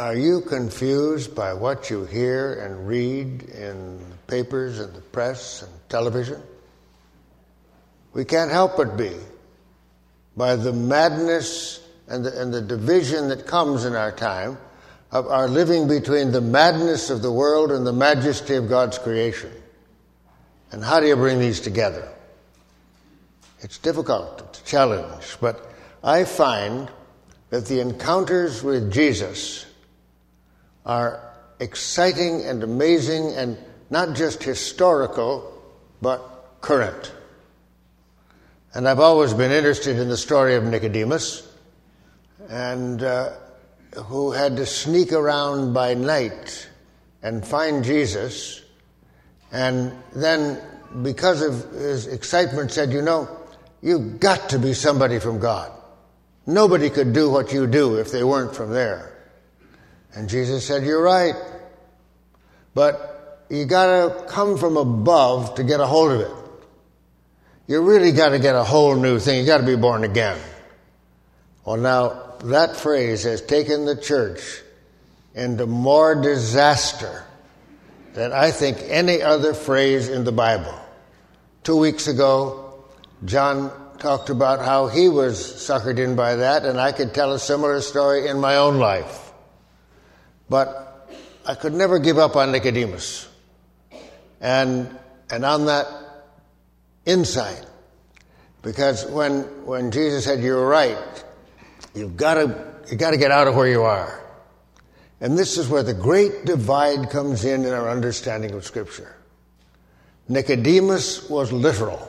Are you confused by what you hear and read in the papers and the press and television? We can't help but be by the madness and the, and the division that comes in our time of our living between the madness of the world and the majesty of God's creation. And how do you bring these together? It's difficult, it's a challenge, but I find that the encounters with Jesus are exciting and amazing and not just historical, but current. And I've always been interested in the story of Nicodemus, and uh, who had to sneak around by night and find Jesus, and then, because of his excitement, said, You know, you've got to be somebody from God. Nobody could do what you do if they weren't from there. And Jesus said, You're right. But you gotta come from above to get a hold of it. You really gotta get a whole new thing. You gotta be born again. Well, now, that phrase has taken the church into more disaster than I think any other phrase in the Bible. Two weeks ago, John talked about how he was suckered in by that, and I could tell a similar story in my own life. But I could never give up on Nicodemus. And, and on that insight, because when, when Jesus said, You're right, you've got to, you got to get out of where you are. And this is where the great divide comes in in our understanding of Scripture. Nicodemus was literal.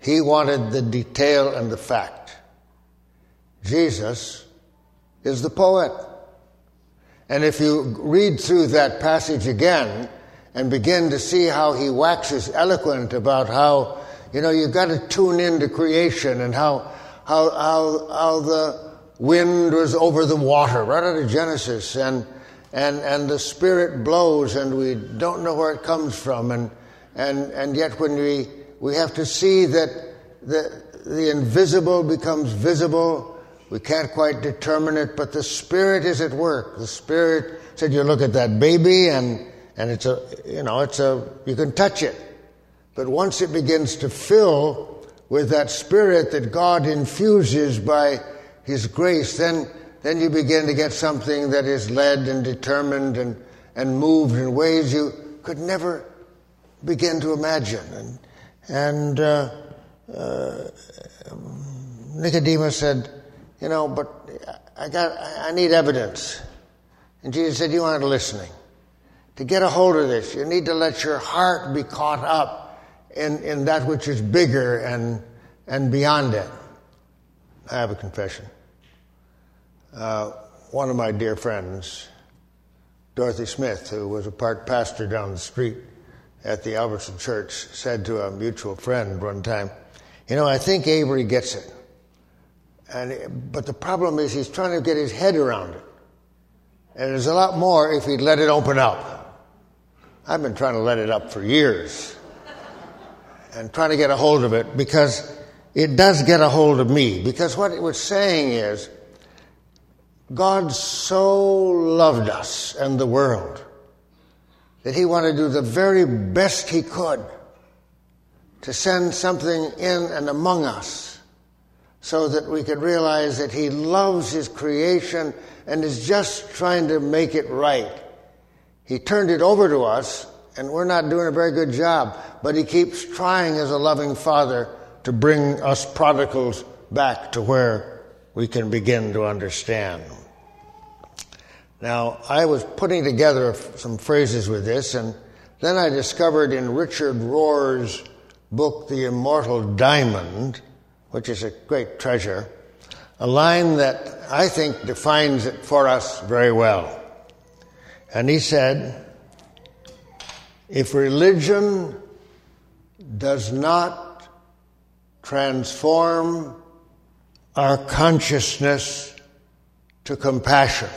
He wanted the detail and the fact. Jesus is the poet. And if you read through that passage again and begin to see how he waxes eloquent about how, you know, you've got to tune into creation and how, how, how, how the wind was over the water, right out of Genesis, and, and, and the Spirit blows and we don't know where it comes from. And, and, and yet when we we have to see that the, the invisible becomes visible. We can't quite determine it, but the Spirit is at work. The Spirit said, you look at that baby and, and it's a, you know, it's a, you can touch it. But once it begins to fill with that Spirit that God infuses by His grace, then, then you begin to get something that is led and determined and, and moved in ways you could never begin to imagine. And, and uh, uh, Nicodemus said, "You know, but I got, I need evidence." And Jesus said, "You aren't listening. To get a hold of this, you need to let your heart be caught up in, in that which is bigger and and beyond it." I have a confession. Uh, one of my dear friends, Dorothy Smith, who was a part pastor down the street at the Albertson Church said to a mutual friend one time, You know, I think Avery gets it. And, but the problem is he's trying to get his head around it. And there's a lot more if he'd let it open up. I've been trying to let it up for years and trying to get a hold of it because it does get a hold of me. Because what it was saying is, God so loved us and the world that he wanted to do the very best he could to send something in and among us so that we could realize that he loves his creation and is just trying to make it right. He turned it over to us, and we're not doing a very good job, but he keeps trying as a loving father to bring us prodigals back to where we can begin to understand. Now, I was putting together some phrases with this, and then I discovered in Richard Rohr's book, The Immortal Diamond, which is a great treasure, a line that I think defines it for us very well. And he said, if religion does not transform our consciousness to compassion,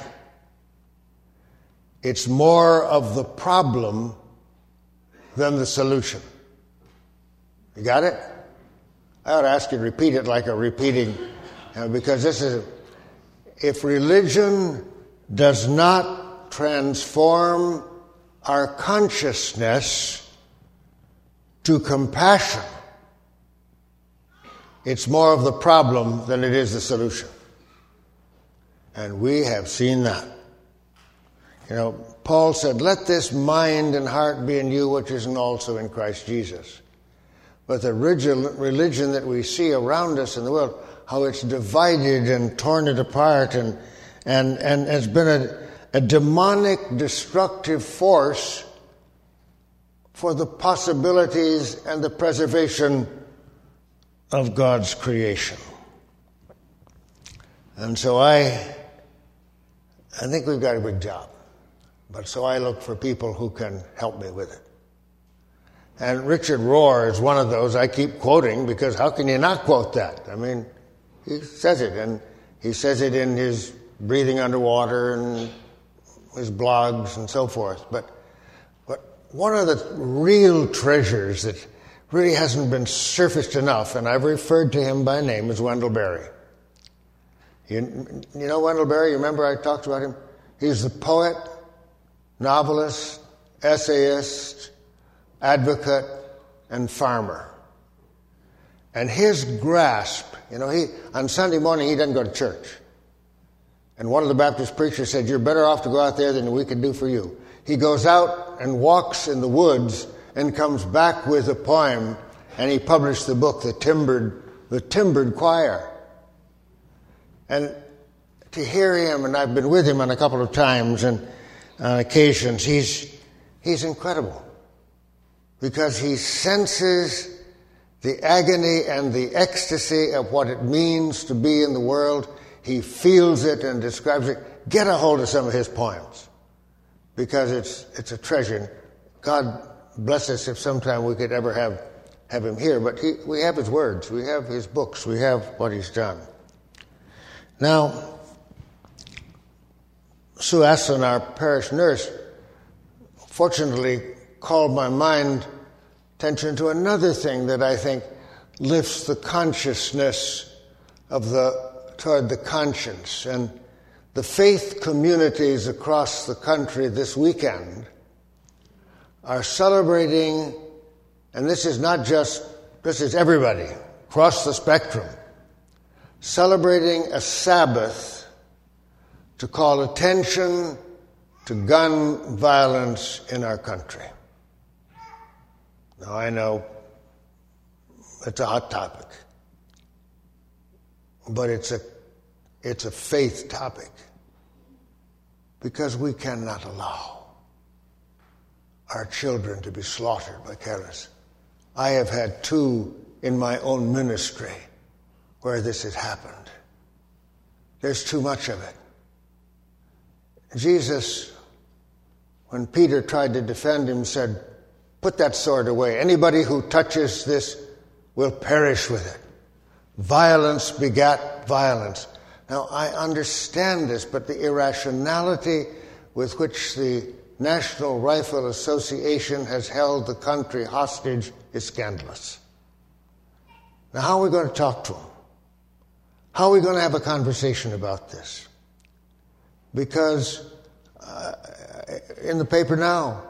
it's more of the problem than the solution. You got it? I ought to ask you to repeat it like a repeating, uh, because this is if religion does not transform our consciousness to compassion, it's more of the problem than it is the solution. And we have seen that. You know, Paul said, Let this mind and heart be in you, which is also in Christ Jesus. But the religion that we see around us in the world, how it's divided and torn it apart and, and, and has been a, a demonic, destructive force for the possibilities and the preservation of God's creation. And so I I think we've got a big job. But so I look for people who can help me with it. And Richard Rohr is one of those I keep quoting because how can you not quote that? I mean, he says it, and he says it in his breathing underwater and his blogs and so forth. But, but one of the real treasures that really hasn't been surfaced enough, and I've referred to him by name, is Wendell Berry. You, you know Wendell Berry? You remember I talked about him? He's the poet, novelist, essayist, advocate, and farmer. And his grasp, you know, he on Sunday morning he doesn't go to church. And one of the Baptist preachers said, You're better off to go out there than we could do for you. He goes out and walks in the woods and comes back with a poem, and he published the book, The Timbered, the Timbered Choir. And to hear him, and I've been with him on a couple of times and on occasions, he's, he's incredible because he senses the agony and the ecstasy of what it means to be in the world. He feels it and describes it. Get a hold of some of his poems because it's, it's a treasure. God bless us if sometime we could ever have, have him here. But he, we have his words, we have his books, we have what he's done. Now, Sue Aslin, our parish nurse, fortunately called my mind attention to another thing that I think lifts the consciousness of the toward the conscience and the faith communities across the country this weekend are celebrating and this is not just this is everybody across the spectrum celebrating a Sabbath to call attention to gun violence in our country. Now, I know it's a hot topic, but it's a, it's a faith topic because we cannot allow our children to be slaughtered by careless. I have had two in my own ministry where this has happened. There's too much of it. Jesus, when Peter tried to defend him, said, Put that sword away. Anybody who touches this will perish with it. Violence begat violence. Now, I understand this, but the irrationality with which the National Rifle Association has held the country hostage is scandalous. Now, how are we going to talk to them? How are we going to have a conversation about this? Because uh, in the paper now,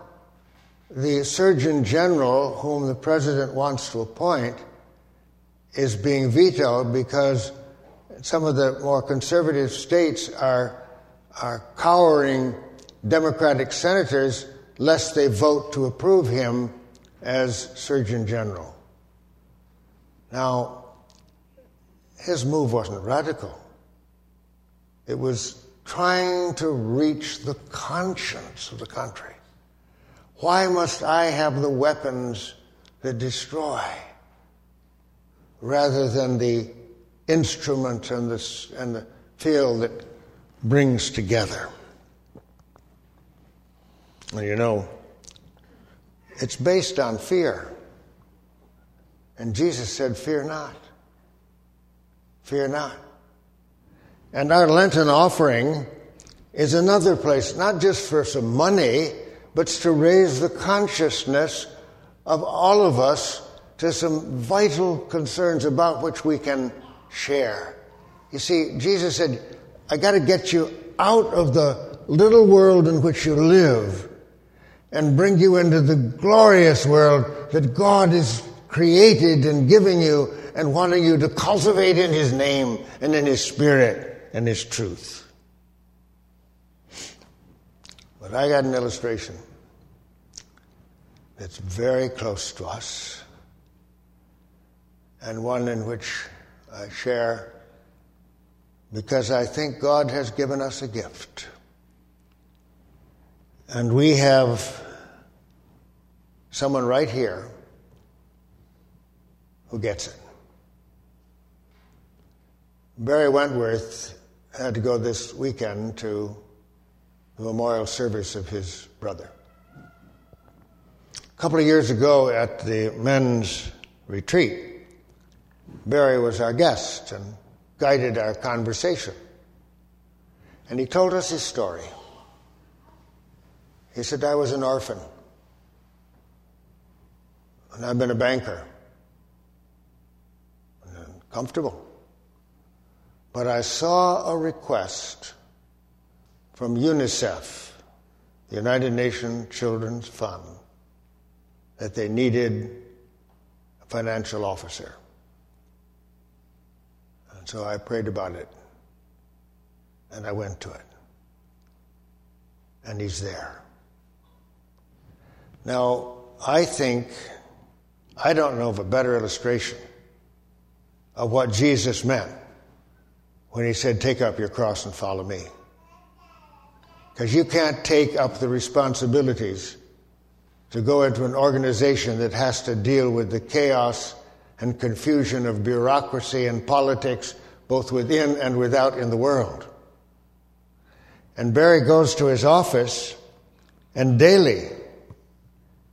the Surgeon General, whom the President wants to appoint, is being vetoed because some of the more conservative states are, are cowering Democratic senators lest they vote to approve him as Surgeon General. Now, his move wasn't radical. It was trying to reach the conscience of the country. Why must I have the weapons that destroy rather than the instrument and the, and the field that brings together? And you know, it's based on fear. And Jesus said, Fear not. Fear not. And our Lenten offering is another place, not just for some money, but to raise the consciousness of all of us to some vital concerns about which we can share. You see, Jesus said, I got to get you out of the little world in which you live and bring you into the glorious world that God is created and giving you and wanting you to cultivate in His name and in His Spirit and His truth. But I got an illustration that's very close to us and one in which I share because I think God has given us a gift. And we have someone right here who gets it. Barry Wentworth had to go this weekend to the memorial service of his brother. A couple of years ago at the men's retreat, Barry was our guest and guided our conversation. And he told us his story. He said, I was an orphan, and I've been a banker. And comfortable. But I saw a request from UNICEF, the United Nations Children's Fund, that they needed a financial officer. And so I prayed about it. And I went to it. And he's there. Now, I think, I don't know of a better illustration of what Jesus meant when he said, Take up your cross and follow me. Because you can't take up the responsibilities to go into an organization that has to deal with the chaos and confusion of bureaucracy and politics, both within and without in the world. And Barry goes to his office, and daily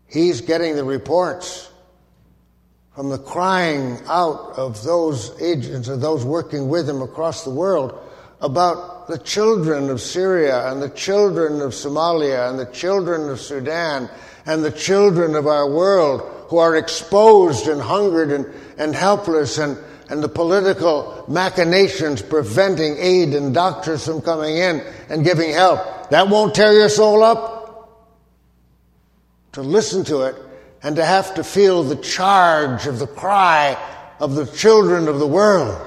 he's getting the reports from the crying out of those agents and those working with him across the world about the children of Syria and the children of Somalia and the children of Sudan and the children of our world who are exposed and hungered and, and helpless and, and the political machinations preventing aid and doctors from coming in and giving help. That won't tear your soul up? To listen to it and to have to feel the charge of the cry of the children of the world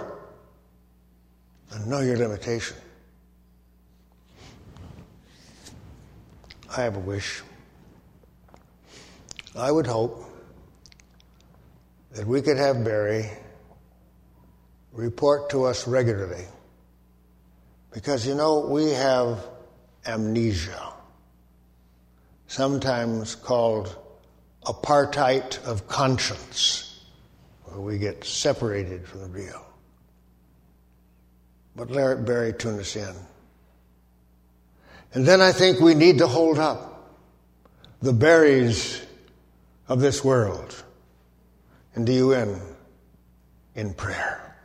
and know your limitation. I have a wish. I would hope that we could have Barry report to us regularly. Because, you know, we have amnesia, sometimes called apartheid of conscience, where we get separated from the real. But let Barry tune us in. And then I think we need to hold up the berries of this world in the UN in prayer.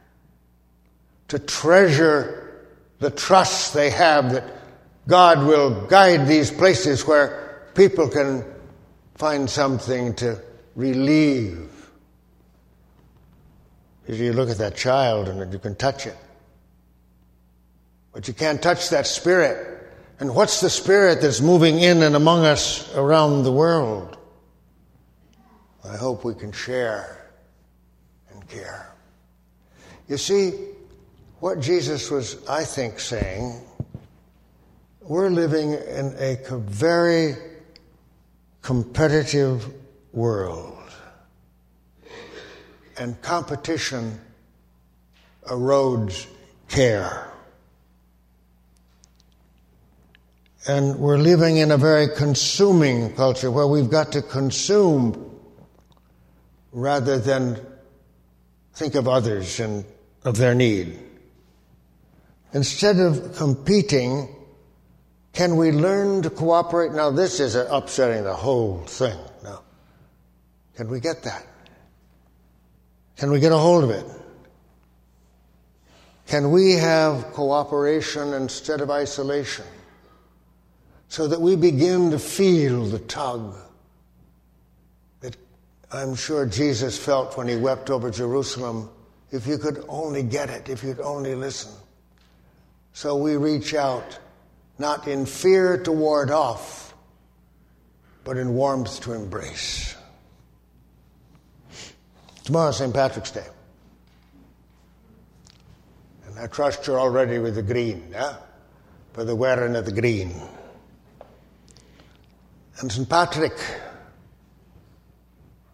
To treasure the trust they have that God will guide these places where people can find something to relieve. As you look at that child and you can touch it. But you can't touch that spirit. And what's the spirit that's moving in and among us around the world? I hope we can share and care. You see, what Jesus was, I think, saying, we're living in a very competitive world. And competition erodes care. And we're living in a very consuming culture where we've got to consume rather than think of others and of their need. Instead of competing, can we learn to cooperate? Now, this is upsetting the whole thing. Now, can we get that? Can we get a hold of it? Can we have cooperation instead of isolation? so that we begin to feel the tug I'm sure Jesus felt when he wept over Jerusalem. If you could only get it, if you'd only listen. So we reach out not in fear to ward off, but in warmth to embrace. Tomorrow, St. Patrick's Day. And I trust you're already with the green, yeah? For the wearing of the green. And St. Patrick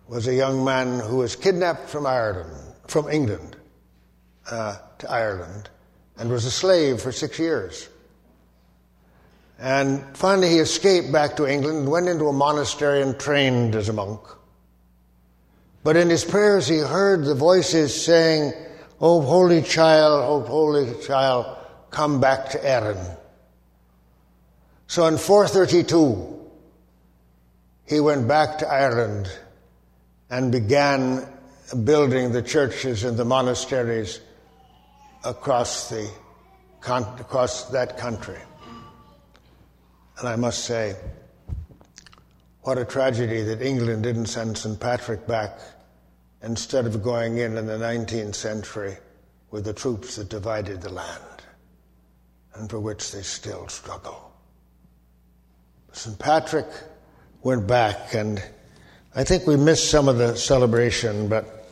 was a young man who was kidnapped from Ireland, from England uh, to Ireland, and was a slave for six years. And finally, he escaped back to England and went into a monastery and trained as a monk. But in his prayers, he heard the voices saying, Oh, holy child, oh, holy child, come back to Erin. So in 432, he went back to Ireland and began building the churches and the monasteries across, the, across that country. And I must say, what a tragedy that England didn't send St. Patrick back instead of going in in the 19th century with the troops that divided the land and for which they still struggle. St. Patrick went back, and I think we missed some of the celebration, but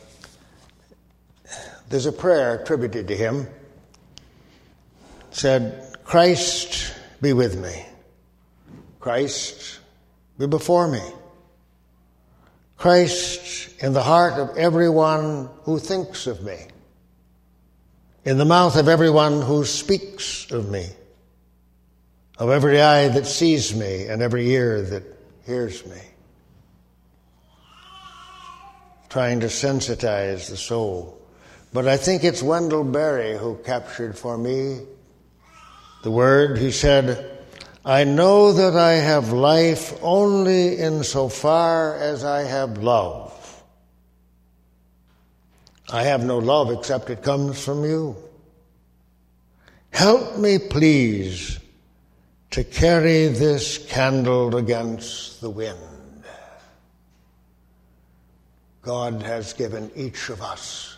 there's a prayer attributed to him. It said, Christ be with me. Christ be before me. Christ in the heart of everyone who thinks of me, in the mouth of everyone who speaks of me, of every eye that sees me and every ear that hears me. Trying to sensitize the soul. But I think it's Wendell Berry who captured for me the word. He said, I know that I have life only insofar as I have love. I have no love except it comes from you. Help me, please, to carry this candle against the wind. God has given each of us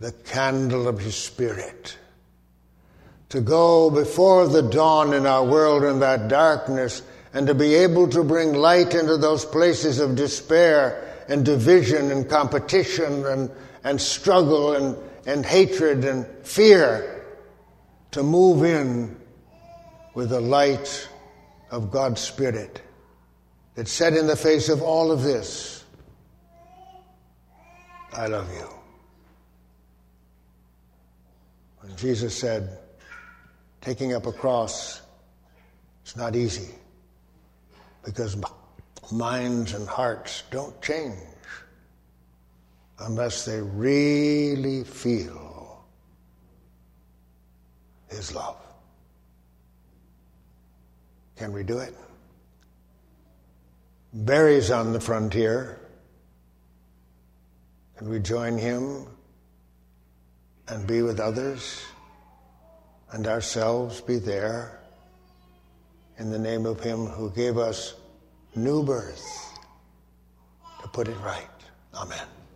the candle of His Spirit to go before the dawn in our world in that darkness and to be able to bring light into those places of despair and division and competition and, and struggle and, and hatred and fear to move in with the light of God's Spirit that said in the face of all of this, I love you. When Jesus said, taking up a cross is not easy because minds and hearts don't change unless they really feel His love. Can we do it? Berry's on the frontier. Can we join him and be with others? and ourselves be there in the name of Him who gave us new birth to put it right. Amen.